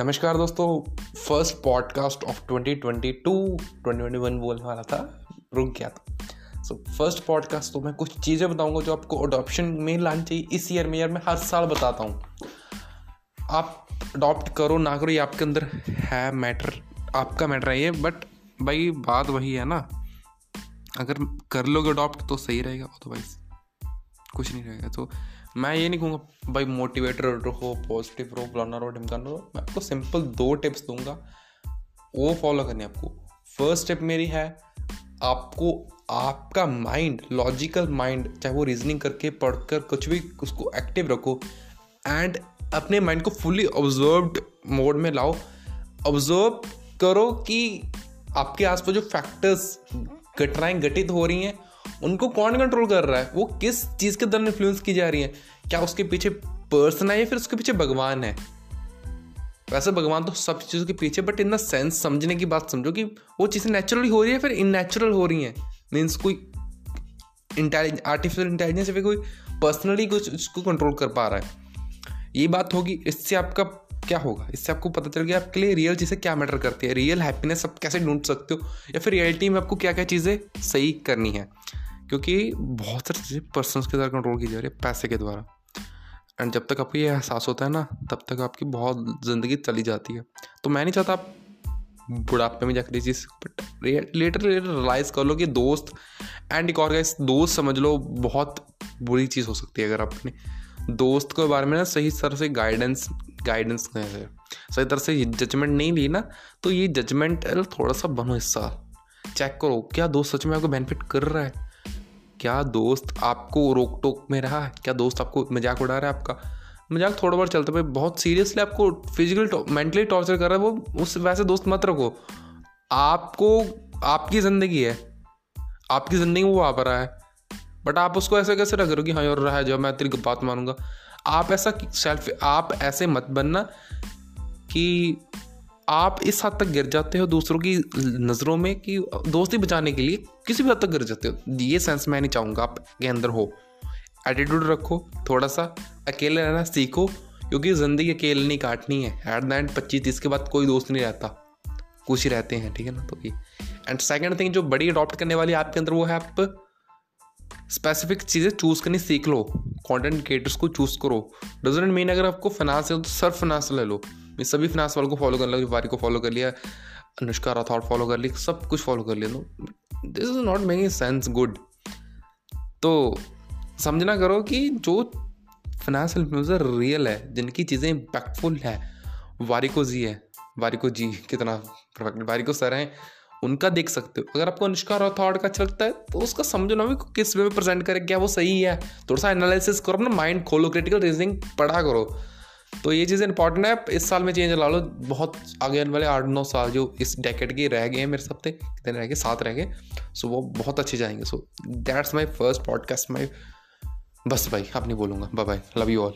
नमस्कार दोस्तों first podcast of 2022 2021 बोलने वाला था, रुक गया था। सो फ़र्स्ट पॉडकास्ट तो मैं कुछ चीज़ें बताऊँगा जो आपको अडॉप्शन में लानी चाहिए, इस ईयर में ईयर में हर साल बताता हूँ। आप अडॉप्ट करो, ना करो, ये आपके अंदर है मैटर आपका मैटर है ये बट भाई बात वही है ना। अगर कर लोगे अडॉप्ट तो सही रहेगा अदरवाइज़ कुछ नहीं रहेगा। तो मैं ये नहीं कहूँगा, भाई मोटिवेटर रहो पॉजिटिव रहो फलाना रहो ढिमकाना रहो। मैं आपको सिंपल दो टिप्स दूँगा, वो फॉलो करने आपको। फ़र्स्ट स्टेप मेरी है, आपको, आपका माइंड लॉजिकल माइंड चाहे वो रीजनिंग करके, पढ़कर, कुछ भी, उसको एक्टिव रखो एंड अपने माइंड को फुली ऑब्जर्व्ड मोड में लाओ। ऑब्ज़र्व करो कि आपके आसपास जो फैक्टर्स घटनाएँ घटित हो रही हैं उनको कौन कंट्रोल कर रहा है? वो किस चीज़ के दर इन्फ्लुएंस की जा रही है? क्या उसके पीछे पर्सन है या फिर उसके पीछे भगवान है? वैसे भगवान तो सब चीज़ों के पीछे बट इन द सेंस समझने की बात समझो कि वो चीज़ें नेचुरली हो रही है फिर इननेचुरल हो रही हैं? मीन्स कोई इंटेलिजेंस आर्टिफिशियल इंटेलिजेंस या फिर कोई पर्सनली कुछ उसको कंट्रोल कर पा रहा है। ये बात होगी, इससे आपका क्या होगा? इससे आपको पता चल गया आपके लिए रियल चीज़ें क्या मैटर करती है। रियल हैप्पीनेस आप कैसे ढूंढ सकते हो? या फिर रियलिटी में आपको क्या क्या चीज़ें सही करनी है? क्योंकि बहुत सारी चीज़ें पर्सनस के द्वारा कंट्रोल की जा रही है, पैसे के द्वारा। एंड जब तक आपको ये एहसास होता है ना, तब तक आपकी बहुत ज़िंदगी चली जाती है। तो मैं नहीं चाहता आप बुढ़ापे में जाकर चीज़ बट लेटर लेटर रियलाइज़ कर लो कि दोस्त एंड एक और गाइस दोस्त समझ लो, बहुत बुरी चीज़ हो सकती है अगर आप अपने दोस्त के बारे में ना सही तरह से गाइडेंस गाइडेंस सही तरह से जजमेंट नहीं ली ना तो ये जजमेंट थोड़ा सा बनो हिस्सा। चेक करो, क्या दोस्त सच में आपको बेनिफिट कर रहा है? क्या दोस्त आपको रोक टोक में रहा है? क्या दोस्त आपको मज़ाक उड़ा रहा है आपका? मज़ाक थोड़ा बहुत चलता है बहुत सीरियसली आपको फ़िज़िकल मेंटली टॉर्चर कर रहा है, वो उस वैसे दोस्त मत रखो। आपको, आपकी ज़िंदगी है। आपकी ज़िंदगी वो आ रहा है। बट आप उसको ऐसे कैसे रख रहे हो कि हाँ यार रहा है जब मैं तेरी बात मानूँगा? आप ऐसा सेल्फ आप ऐसे मत बनना कि आप इस हद तक गिर जाते हो दूसरों की नज़रों में कि दोस्ती बचाने के लिए किसी भी हद तक गिर जाते हो। ये सेंस मैं नहीं चाहूँगा आपके अंदर हो। एटीट्यूड रखो थोड़ा सा अकेले रहना सीखो, क्योंकि ज़िंदगी अकेले नहीं काटनी है। एट द एंड पच्चीस तीस के बाद कोई दोस्त नहीं रहता। कुछ ही रहते हैं, ठीक है ना? तो ये। एंड सेकेंड थिंग जो बड़ी अडॉप्ट करने वाली आपके अंदर वो है आप स्पेसिफिक चीज़ें चूज़ करनी सीख लो। कंटेंट क्रिएटर्स को चूज़ करो। डजेंट मीन अगर आपको फाइनेंस है तो सर फाइनेंस ले लो। मैं सभी फिनांस वालों को फॉलो कर लिया वारी को फॉलो कर लिया, अनुष्का राठौर फॉलो कर ली, सब कुछ फॉलो कर लिया। This is not making sense good तो समझना करो कि जो फाइनेंस इन्फ्लुएंसर रियल है, जिनकी चीज़ें इम्पैक्टफुल है वारिको जी है वारिको जी, कितना परफेक्ट वारिको सर हैं, उनका देख सकते हो। अगर आपको अनुष्का राठौड़ का अच्छा लगता है तो उसका समझो ना भी किस वे में प्रेजेंट करे, क्या वो सही है। थोड़ा सा एनालिसिस करो, अपना माइंड खोलो क्रिटिकल रीजनिंग पढ़ा करो। तो ये चीज़ इंपॉर्टेंट है। इस साल में चेंज ला लो। बहुत आगे आने वाले आठ नौ साल जो इस डेकेट के रह गए हैं मेरे सबसे कितने रह गए? सात रह गए। सो वो बहुत अच्छे जाएँगे। So that's my first podcast my बस भाई, आप नहीं बोलूँगा। Bye bye love you all